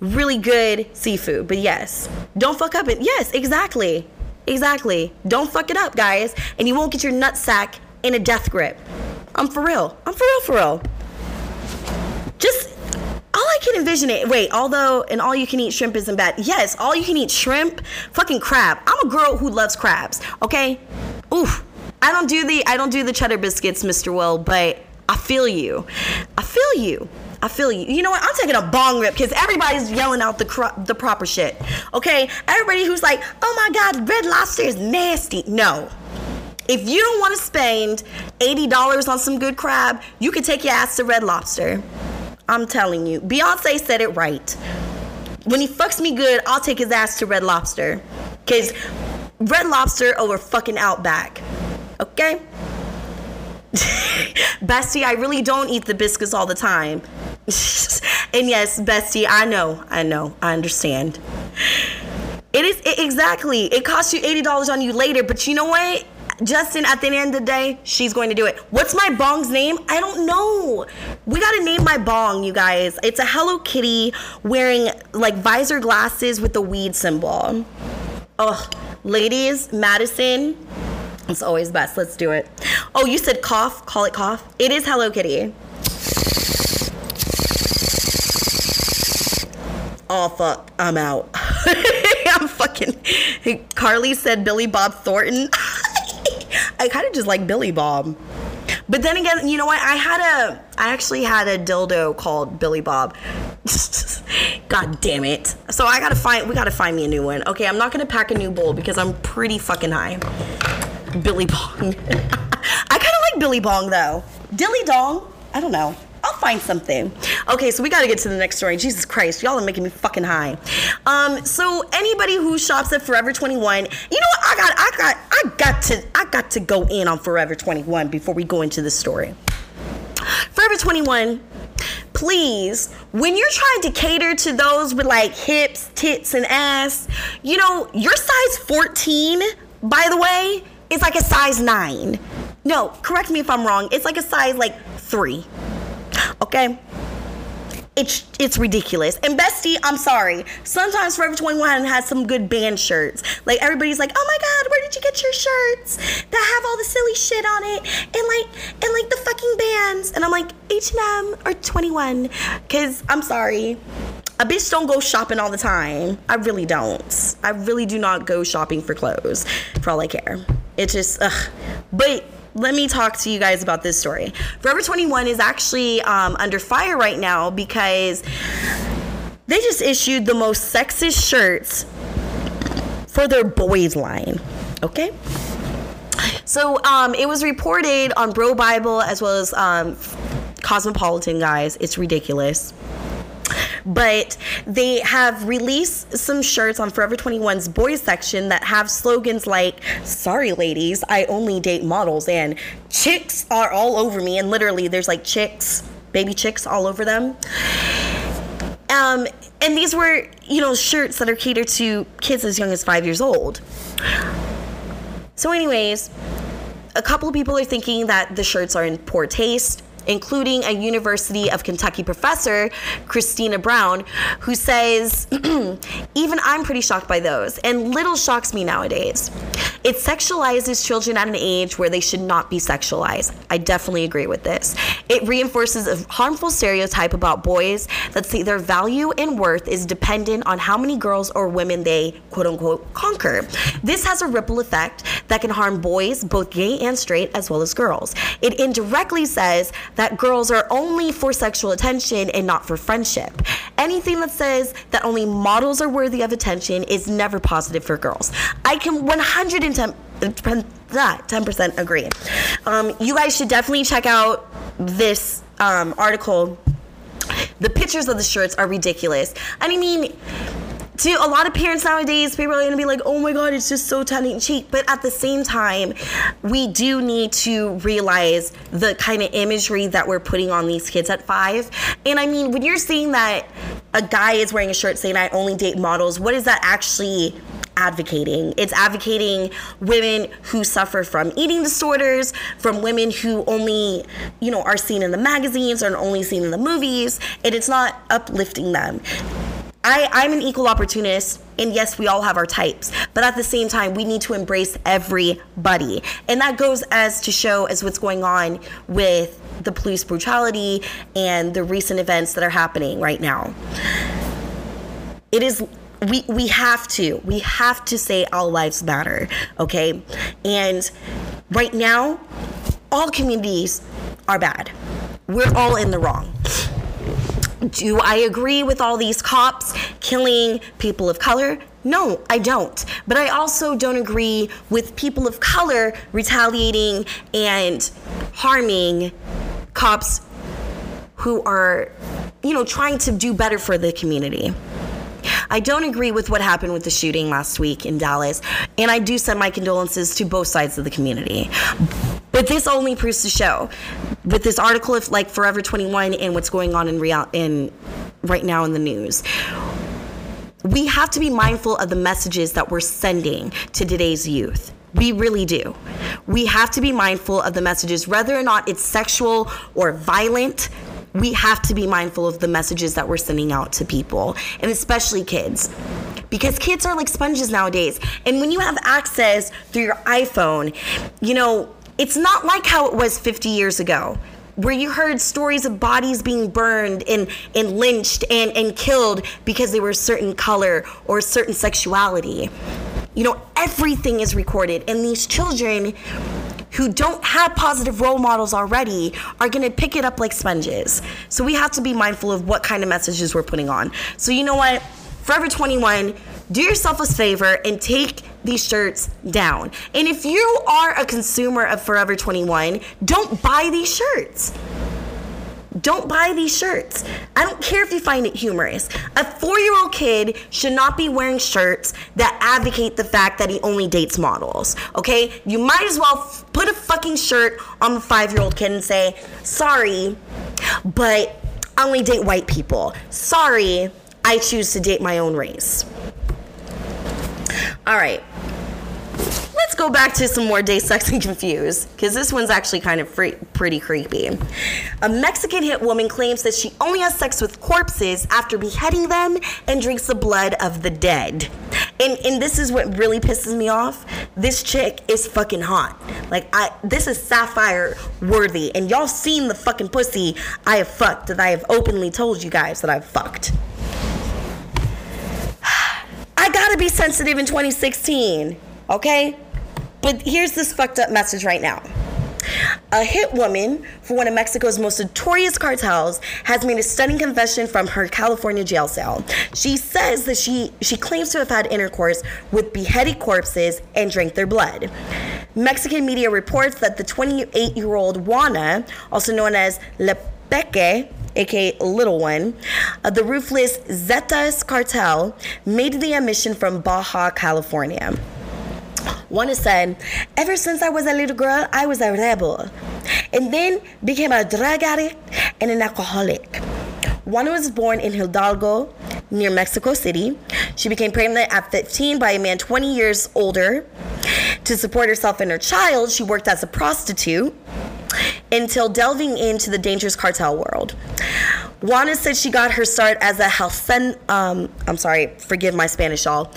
really good seafood, but yes. Don't fuck up it. Yes, exactly. Exactly. Don't fuck it up, guys. And you won't get your nutsack in a death grip. I'm for real. I'm for real, for real. Just all I can envision it. Wait, although and all you can eat shrimp isn't bad. Yes, all you can eat shrimp, fucking crab. I'm a girl who loves crabs. Okay, oof. I don't do the I don't do the cheddar biscuits, Mr. Will, but I feel you. I feel you. I feel you. You know what? I'm taking a bong rip because everybody's yelling out the cro- the proper shit. Okay, everybody who's like, "Oh my God, red lobster is nasty." No. If you don't want to spend $80 on some good crab, you can take your ass to Red Lobster. I'm telling you. Beyonce said it right. When he fucks me good, I'll take his ass to Red Lobster. Cause Red Lobster over fucking Outback. Okay? Bestie, I really don't eat the biscuits all the time. and yes, Bestie, I know, I know, I understand. It is it, exactly. It costs you eighty dollars on you later, but you know what? Justin, at the end of the day, she's going to do it. What's my bong's name? I don't know. We gotta name my bong, you guys. It's a Hello Kitty wearing like visor glasses with the weed symbol. Ugh, ladies, Madison, it's always best. Let's do it. Oh, you said cough. Call it cough. It is Hello Kitty. Oh fuck, I'm out. I'm fucking. Carly said Billy Bob Thornton. I kind of just like Billy Bob. But then again, you know what? I had a, I actually had a dildo called Billy Bob. God damn it! So I gotta find, we gotta find me a new one. Okay, I'm not gonna pack a new bowl because I'm pretty fucking high. Billy Bong. I kind of like Billy Bong though. Dilly Dong. I don't know. I'll find something. Okay, so we got to get to the next story. Jesus Christ, y'all are making me fucking high. Um, so anybody who shops at Forever 21, you know what? I got, I got, I got to, I got to go in on Forever 21 before we go into the story. Forever 21 please, when you're trying to cater to those with like hips, tits, and ass, you know, your size 14, by the way, is like a size 9. No, correct me if I'm wrong. It's like a size like 3. Okay? it's it's ridiculous. And Bestie, I'm sorry. Sometimes Forever 21 has some good band shirts. Like everybody's like, "Oh my god, where did you get your shirts that have all the silly shit on it and like and like the fucking bands?" And I'm like, "H&M or 21." Cuz I'm sorry. A bitch don't go shopping all the time. I really don't. I really do not go shopping for clothes for all I care. It just ugh. But let me talk to you guys about this story. Forever 21 is actually um, under fire right now because they just issued the most sexist shirts for their boys line. Okay? So um, it was reported on BroBible as well as um, Cosmopolitan, guys. It's ridiculous but they have released some shirts on Forever 21's boys section that have slogans like sorry ladies i only date models and chicks are all over me and literally there's like chicks baby chicks all over them. Um, and these were you know shirts that are catered to kids as young as five years old. So anyways a couple of people are thinking that the shirts are in poor taste including a University of Kentucky professor, Christia Brown, who says, Even I'm pretty shocked by those, and little shocks me nowadays. It sexualizes children at an age where they should not be sexualized. I definitely agree with this. It reinforces a harmful stereotype about boys that see their value and worth is dependent on how many girls or women they quote unquote conquer. This has a ripple effect that can harm boys, both gay and straight, as well as girls. It indirectly says that girls are only for sexual attention and not for friendship. Anything that says that only models are worthy of attention is never positive for girls. I can 110 10% agree. Um, you guys should definitely check out this um, article. The pictures of the shirts are ridiculous. And I mean, to a lot of parents nowadays, people are gonna be like, oh my god, it's just so tongue in cheek. But at the same time, we do need to realize the kind of imagery that we're putting on these kids at five. And I mean, when you're seeing that a guy is wearing a shirt saying, I only date models, what is that actually? advocating. It's advocating women who suffer from eating disorders, from women who only, you know, are seen in the magazines or only seen in the movies, and it's not uplifting them. I, I'm an equal opportunist, and yes, we all have our types, but at the same time, we need to embrace everybody. And that goes as to show as what's going on with the police brutality and the recent events that are happening right now. It is we we have to we have to say all lives matter okay and right now all communities are bad we're all in the wrong do I agree with all these cops killing people of color? No, I don't. But I also don't agree with people of color retaliating and harming cops who are, you know, trying to do better for the community. I don't agree with what happened with the shooting last week in Dallas, and I do send my condolences to both sides of the community. But this only proves to show with this article of like Forever 21 and what's going on in real in right now in the news. We have to be mindful of the messages that we're sending to today's youth. We really do. We have to be mindful of the messages, whether or not it's sexual or violent. We have to be mindful of the messages that we're sending out to people, and especially kids. Because kids are like sponges nowadays. And when you have access through your iPhone, you know, it's not like how it was 50 years ago where you heard stories of bodies being burned and, and lynched and, and killed because they were a certain color or a certain sexuality. You know, everything is recorded, and these children who don't have positive role models already are going to pick it up like sponges. So we have to be mindful of what kind of messages we're putting on. So, you know what? Forever 21, do yourself a favor and take these shirts down. And if you are a consumer of Forever 21, don't buy these shirts. Don't buy these shirts. I don't care if you find it humorous. A four year old kid should not be wearing shirts that advocate the fact that he only dates models. Okay? You might as well f- put a fucking shirt on the five year old kid and say, sorry, but I only date white people. Sorry, I choose to date my own race. All right. Let's go back to some more Day Sex and Confused, because this one's actually kind of free, pretty creepy. A Mexican hit woman claims that she only has sex with corpses after beheading them and drinks the blood of the dead. And, and this is what really pisses me off. This chick is fucking hot. Like I, this is sapphire worthy, and y'all seen the fucking pussy I have fucked that I have openly told you guys that I've fucked. I gotta be sensitive in 2016, okay? But here's this fucked up message right now. A hit woman for one of Mexico's most notorious cartels has made a stunning confession from her California jail cell. She says that she she claims to have had intercourse with beheaded corpses and drank their blood. Mexican media reports that the 28-year-old Juana, also known as Le Peque, aka Little One, uh, the ruthless Zetas cartel, made the admission from Baja California. One said, Ever since I was a little girl, I was a rebel, and then became a drug addict and an alcoholic. One was born in Hidalgo, near Mexico City. She became pregnant at 15 by a man 20 years older. To support herself and her child, she worked as a prostitute until delving into the dangerous cartel world. Juana said she got her start as a halcen, um, I'm sorry, forgive my Spanish, y'all.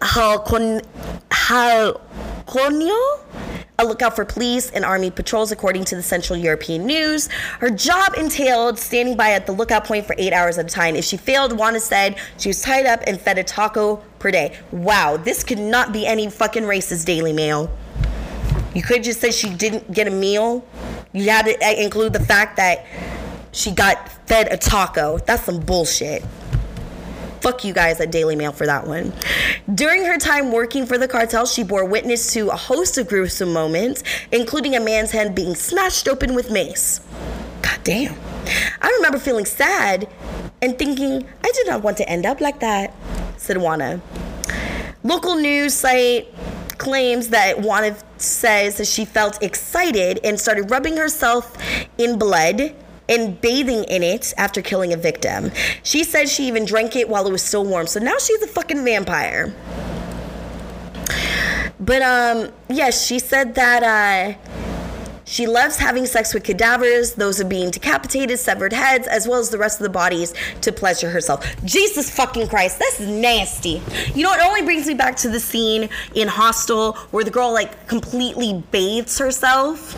Halcon, halconio? A lookout for police and army patrols, according to the Central European News. Her job entailed standing by at the lookout point for eight hours at a time. If she failed, Juana said she was tied up and fed a taco per day. Wow, this could not be any fucking racist Daily Mail. You could just say she didn't get a meal. You had to uh, include the fact that she got fed a taco. That's some bullshit. Fuck you guys at Daily Mail for that one. During her time working for the cartel, she bore witness to a host of gruesome moments, including a man's hand being smashed open with mace. God damn. I remember feeling sad and thinking, I did not want to end up like that, said Juana. Local news site claims that Juana says that she felt excited and started rubbing herself in blood and bathing in it after killing a victim. She said she even drank it while it was still warm. So now she's a fucking vampire. But um yes, she said that uh she loves having sex with cadavers, those of being decapitated, severed heads, as well as the rest of the bodies to pleasure herself. Jesus fucking Christ, that's nasty. You know, it only brings me back to the scene in Hostel where the girl like completely bathes herself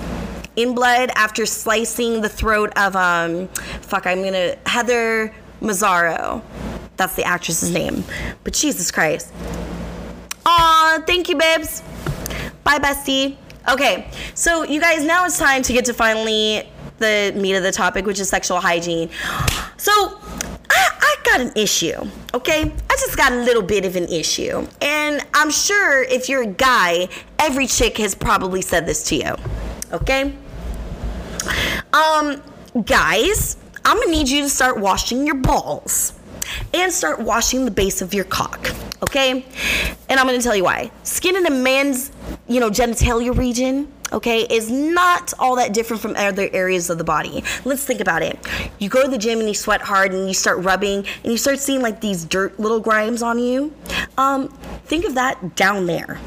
in blood after slicing the throat of um fuck, I'm gonna Heather Mazzaro. That's the actress's name. But Jesus Christ. Aw, thank you, babes. Bye, bestie. Okay, so you guys, now it's time to get to finally the meat of the topic, which is sexual hygiene. So, I, I got an issue, okay? I just got a little bit of an issue. And I'm sure if you're a guy, every chick has probably said this to you, okay? Um, guys, I'm gonna need you to start washing your balls and start washing the base of your cock, okay? And I'm gonna tell you why. Skin in a man's, you know, genitalia region, okay, is not all that different from other areas of the body. Let's think about it. You go to the gym and you sweat hard and you start rubbing and you start seeing like these dirt little grimes on you. Um, think of that down there.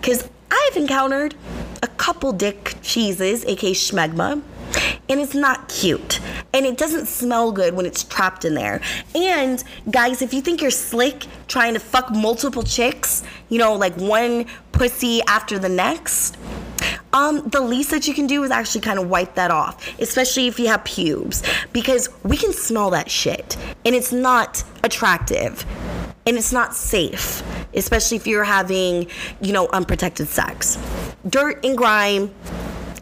Because I've encountered a couple dick cheeses, aka schmegma, and it's not cute. And it doesn't smell good when it's trapped in there. And guys, if you think you're slick trying to fuck multiple chicks, you know, like one pussy after the next, um, the least that you can do is actually kind of wipe that off, especially if you have pubes, because we can smell that shit and it's not attractive and it's not safe, especially if you're having, you know, unprotected sex. Dirt and grime,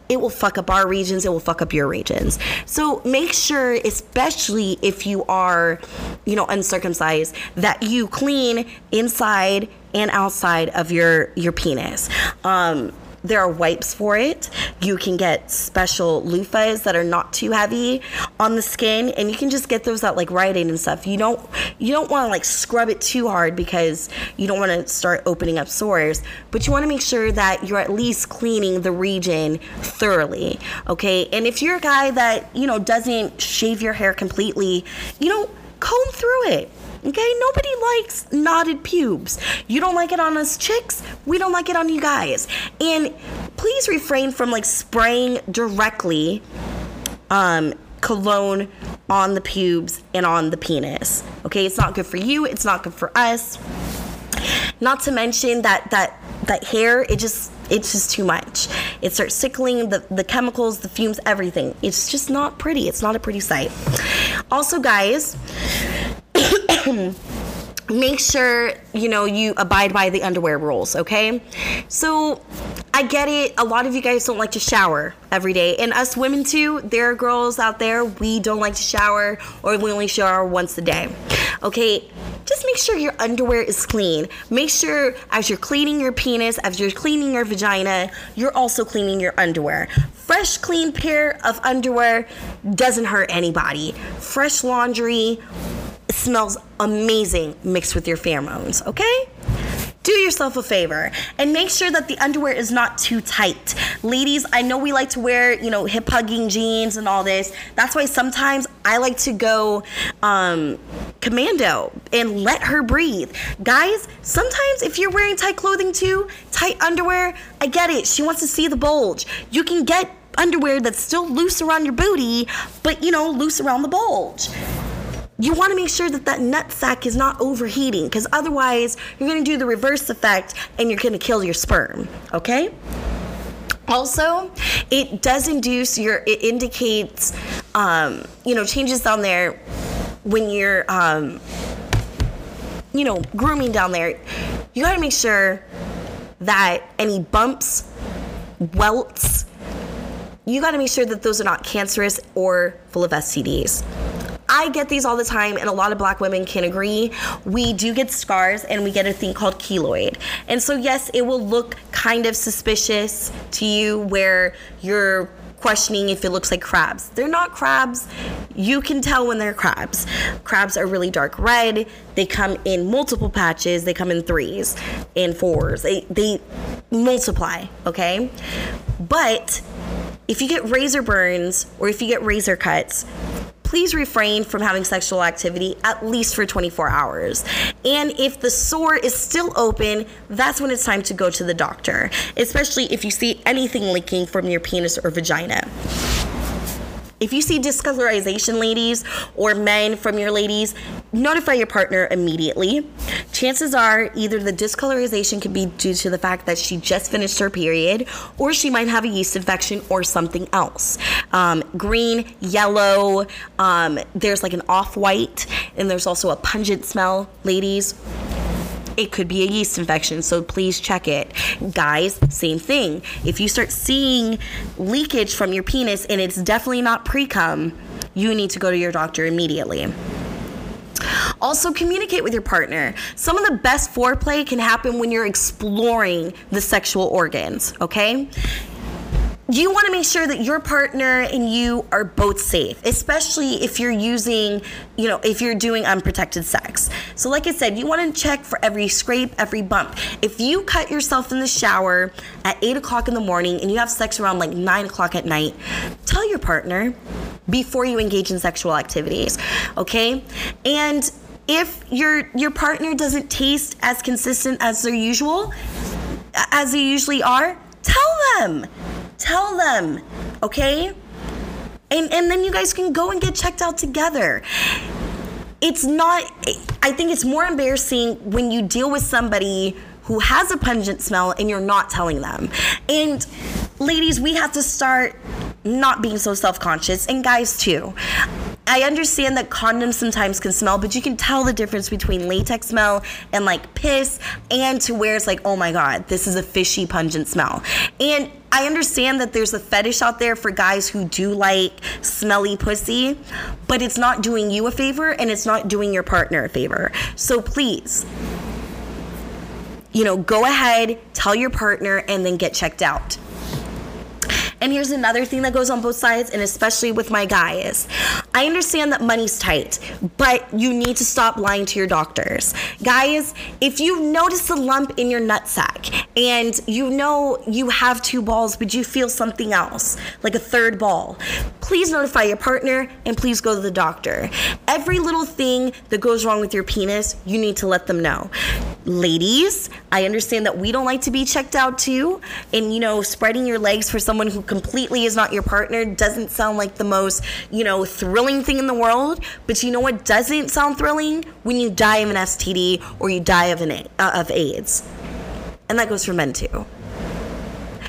it will fuck up our regions, it will fuck up your regions. So make sure, especially if you are, you know, uncircumcised, that you clean inside and outside of your your penis. Um, there are wipes for it. You can get special loofahs that are not too heavy on the skin, and you can just get those at like Rite Aid and stuff. You don't you don't want to like scrub it too hard because you don't want to start opening up sores, but you want to make sure that you're at least cleaning the region thoroughly. Okay, and if you're a guy that you know doesn't shave your hair completely, you know comb through it. Okay, nobody likes knotted pubes. You don't like it on us chicks, we don't like it on you guys. And please refrain from like spraying directly um, cologne on the pubes and on the penis. Okay, it's not good for you, it's not good for us. Not to mention that that that hair, it just it's just too much. It starts sickling the, the chemicals, the fumes, everything. It's just not pretty. It's not a pretty sight. Also, guys, make sure you know you abide by the underwear rules okay? So i get it. A lot of you guys don't like to shower every day. And us women too there are girls out there we don't like to shower or we only shower once a day. Okay just make sure your underwear is clean. Make sure as you're cleaning your penis as you're cleaning your vagina you're also cleaning your underwear. Fresh clean pair of underwear doesn't hurt anybody. Fresh laundry smells amazing mixed with your pheromones, okay? Do yourself a favor and make sure that the underwear is not too tight. Ladies, I know we like to wear, you know, hip hugging jeans and all this. That's why sometimes I like to go um, commando and let her breathe. Guys, sometimes if you're wearing tight clothing too, tight underwear, I get it. She wants to see the bulge. You can get underwear that's still loose around your booty, but you know, loose around the bulge you want to make sure that that nut sack is not overheating because otherwise you're going to do the reverse effect and you're going to kill your sperm okay? Also it does induce your it indicates um, you know changes down there when you're um, you know grooming down there. You got to make sure that any bumps welts you got to make sure that those are not cancerous or full of stds I get these all the time, and a lot of black women can agree. We do get scars, and we get a thing called keloid. And so, yes, it will look kind of suspicious to you where you're questioning if it looks like crabs. They're not crabs. You can tell when they're crabs. Crabs are really dark red. They come in multiple patches. They come in threes and fours. They they multiply, okay? But if you get razor burns or if you get razor cuts, please refrain from having sexual activity at least for 24 hours. And if the sore is still open, that's when it's time to go to the doctor, especially if you see anything leaking from your penis or vagina. If you see discolorization, ladies, or men from your ladies, notify your partner immediately. Chances are either the discolorization could be due to the fact that she just finished her period, or she might have a yeast infection or something else. Um, green, yellow, um, there's like an off white, and there's also a pungent smell, ladies it could be a yeast infection, so please check it. Guys, same thing. If you start seeing leakage from your penis and it's definitely not pre cum, you need to go to your doctor immediately. Also, communicate with your partner. Some of the best foreplay can happen when you're exploring the sexual organs, okay? You want to make sure that your partner and you are both safe, especially if you're using, you know, if you're doing unprotected sex. So, like I said, you want to check for every scrape, every bump. If you cut yourself in the shower at 8 o'clock in the morning and you have sex around like 9 o'clock at night, tell your partner before you engage in sexual activities, okay? And if your your partner doesn't taste as consistent as their usual as they usually are, tell them Tell them, okay? And, and then you guys can go and get checked out together. It's not, I think it's more embarrassing when you deal with somebody who has a pungent smell and you're not telling them. And ladies, we have to start not being so self conscious, and guys too. I understand that condoms sometimes can smell, but you can tell the difference between latex smell and like piss, and to where it's like, oh my god, this is a fishy, pungent smell. And I understand that there's a fetish out there for guys who do like smelly pussy, but it's not doing you a favor and it's not doing your partner a favor. So please, you know, go ahead, tell your partner, and then get checked out. And here's another thing that goes on both sides, and especially with my guys. I understand that money's tight, but you need to stop lying to your doctors. Guys, if you notice a lump in your nutsack and you know you have two balls, but you feel something else, like a third ball, please notify your partner and please go to the doctor. Every little thing that goes wrong with your penis, you need to let them know. Ladies, I understand that we don't like to be checked out too, and you know, spreading your legs for someone who completely is not your partner doesn't sound like the most, you know, thrilling thing in the world. But you know what doesn't sound thrilling? When you die of an STD or you die of an uh, of AIDS, and that goes for men too.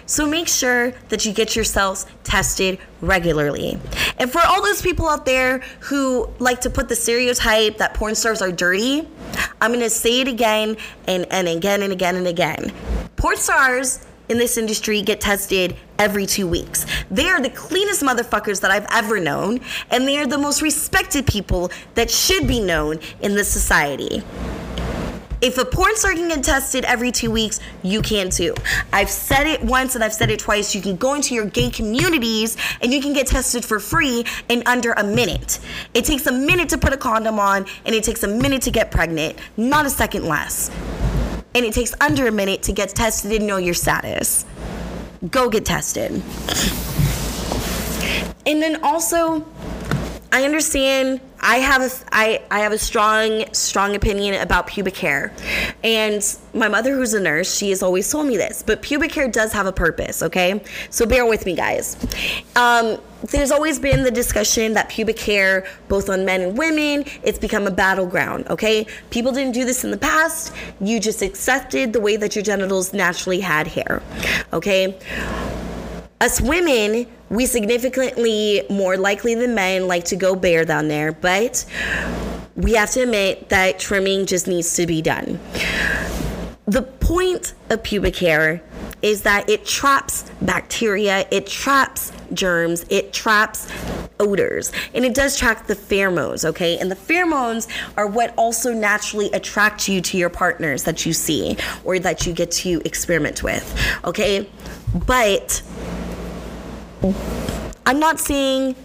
So make sure that you get yourselves tested regularly. And for all those people out there who like to put the stereotype that porn stars are dirty, I'm gonna say it again and, and again and again and again. Porn stars in this industry get tested every two weeks. They are the cleanest motherfuckers that I've ever known, and they are the most respected people that should be known in this society. If a porn star can get tested every two weeks, you can too. I've said it once and I've said it twice. You can go into your gay communities and you can get tested for free in under a minute. It takes a minute to put a condom on and it takes a minute to get pregnant, not a second less. And it takes under a minute to get tested and know your status. Go get tested. And then also, I understand I have a I, I have a strong strong opinion about pubic hair. And my mother who's a nurse, she has always told me this, but pubic hair does have a purpose, okay? So bear with me guys. Um, there's always been the discussion that pubic hair, both on men and women, it's become a battleground, okay? People didn't do this in the past. You just accepted the way that your genitals naturally had hair, okay? Us women, we significantly more likely than men like to go bare down there, but we have to admit that trimming just needs to be done. The point of pubic hair is that it traps bacteria, it traps germs, it traps odors, and it does trap the pheromones, okay? And the pheromones are what also naturally attract you to your partners that you see or that you get to experiment with, okay? But I'm not saying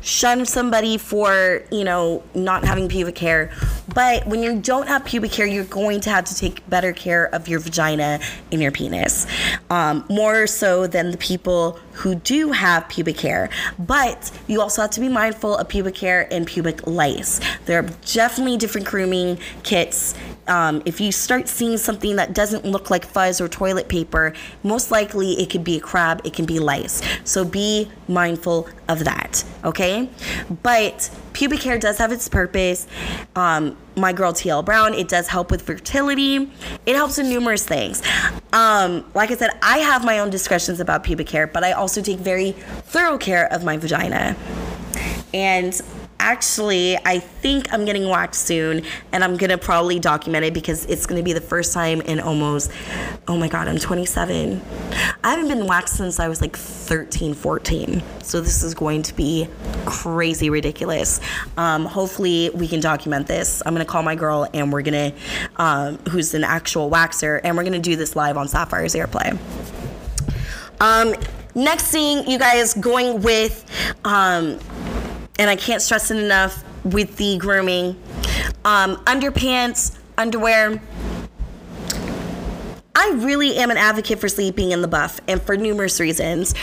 shun somebody for, you know, not having pubic hair, but when you don't have pubic hair, you're going to have to take better care of your vagina and your penis. Um, more so than the people who do have pubic hair. But you also have to be mindful of pubic hair and pubic lice. There are definitely different grooming kits. Um, if you start seeing something that doesn't look like fuzz or toilet paper, most likely it could be a crab, it can be lice. So be mindful of that, okay? But pubic hair does have its purpose. Um, my girl TL Brown, it does help with fertility. It helps with numerous things. Um, like I said, I have my own discussions about pubic hair, but I also take very thorough care of my vagina. And actually, I think I'm getting waxed soon, and I'm gonna probably document it because it's gonna be the first time in almost, oh my god, I'm 27. I haven't been waxed since I was like 13, 14. So this is going to be crazy ridiculous. Um, hopefully, we can document this. I'm gonna call my girl, and we're gonna, um, who's an actual waxer, and we're gonna do this live on Sapphire's Earplay. Um, next thing, you guys going with, um, and I can't stress it enough with the grooming. Um, underpants, underwear. I really am an advocate for sleeping in the buff and for numerous reasons.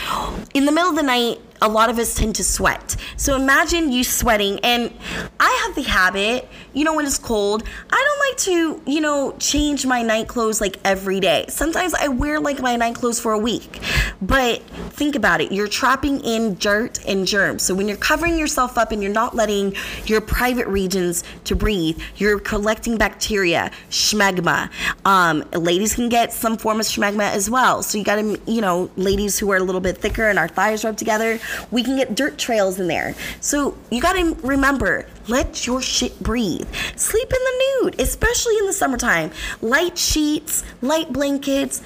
In the middle of the night, a lot of us tend to sweat. So imagine you sweating, and I have the habit, you know, when it's cold, I don't like to, you know, change my night clothes like every day. Sometimes I wear like my night clothes for a week. But think about it you're trapping in dirt and germs. So when you're covering yourself up and you're not letting your private regions to breathe, you're collecting bacteria, schmegma. Um, ladies can get some form of schmegma as well. So you gotta, you know, ladies who are a little bit thicker and our thighs rub together, we can get dirt trails in there. So you gotta remember, let your shit breathe. Sleep in the nude, especially in the summertime. Light sheets, light blankets,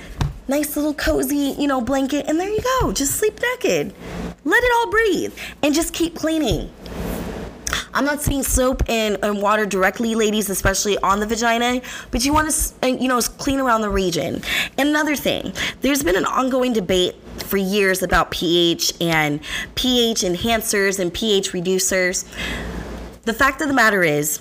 nice little cozy, you know, blanket, and there you go. Just sleep naked. Let it all breathe and just keep cleaning. I'm not saying soap and, and water directly, ladies, especially on the vagina, but you want to, you know, clean around the region. And another thing, there's been an ongoing debate for years about pH and pH enhancers and pH reducers. The fact of the matter is,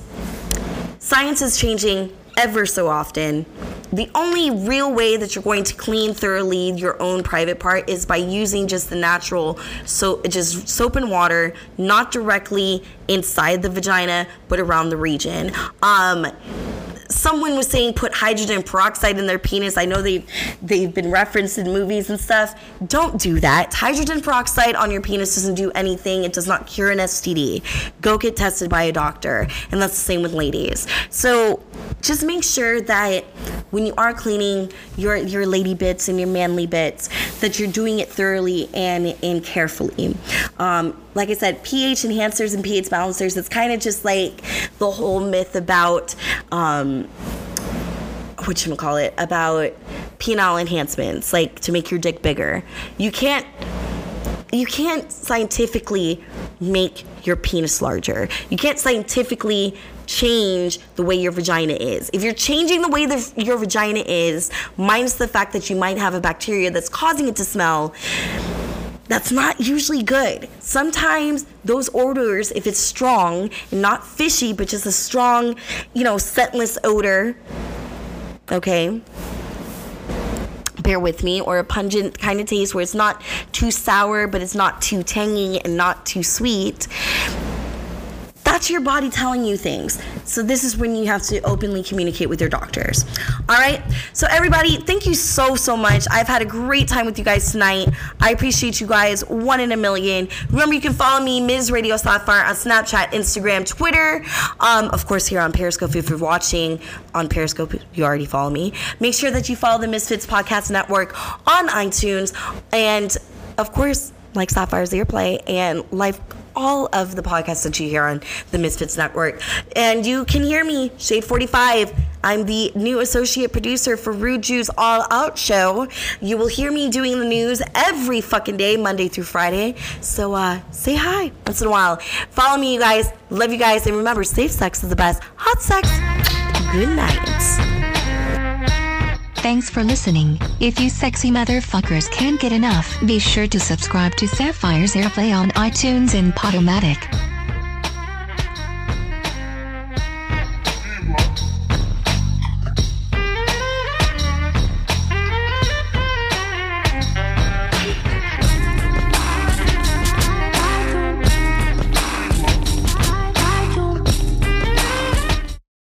science is changing ever so often. The only real way that you're going to clean thoroughly your own private part is by using just the natural so just soap and water, not directly inside the vagina, but around the region. Um, someone was saying put hydrogen peroxide in their penis. I know they they've been referenced in movies and stuff. Don't do that. Hydrogen peroxide on your penis doesn't do anything. It does not cure an STD. Go get tested by a doctor. And that's the same with ladies. So just make sure that when you are cleaning your your lady bits and your manly bits that you're doing it thoroughly and and carefully. Um, like I said, pH enhancers and pH balancers, it's kind of just like the whole myth about, um, what you call it, about penile enhancements, like to make your dick bigger. You can't, you can't scientifically make your penis larger. You can't scientifically change the way your vagina is. If you're changing the way the, your vagina is, minus the fact that you might have a bacteria that's causing it to smell, that's not usually good. Sometimes those odors, if it's strong and not fishy, but just a strong, you know, scentless odor, okay, bear with me, or a pungent kind of taste where it's not too sour, but it's not too tangy and not too sweet that's your body telling you things. So this is when you have to openly communicate with your doctors. All right. So everybody, thank you so so much. I've had a great time with you guys tonight. I appreciate you guys one in a million. Remember, you can follow me, Ms. Radio Sapphire, on Snapchat, Instagram, Twitter. Um, of course, here on Periscope. If you're watching on Periscope, you already follow me. Make sure that you follow the Misfits Podcast Network on iTunes, and of course, like Sapphire's Earplay and Life all of the podcasts that you hear on the Misfits Network. And you can hear me, Shade 45. I'm the new associate producer for Rude Jude's All Out Show. You will hear me doing the news every fucking day, Monday through Friday. So uh, say hi once in a while. Follow me, you guys. Love you guys. And remember, safe sex is the best. Hot sex. Good night. Thanks for listening. If you sexy motherfuckers can't get enough, be sure to subscribe to Sapphire's Earplay on iTunes and Podomatic.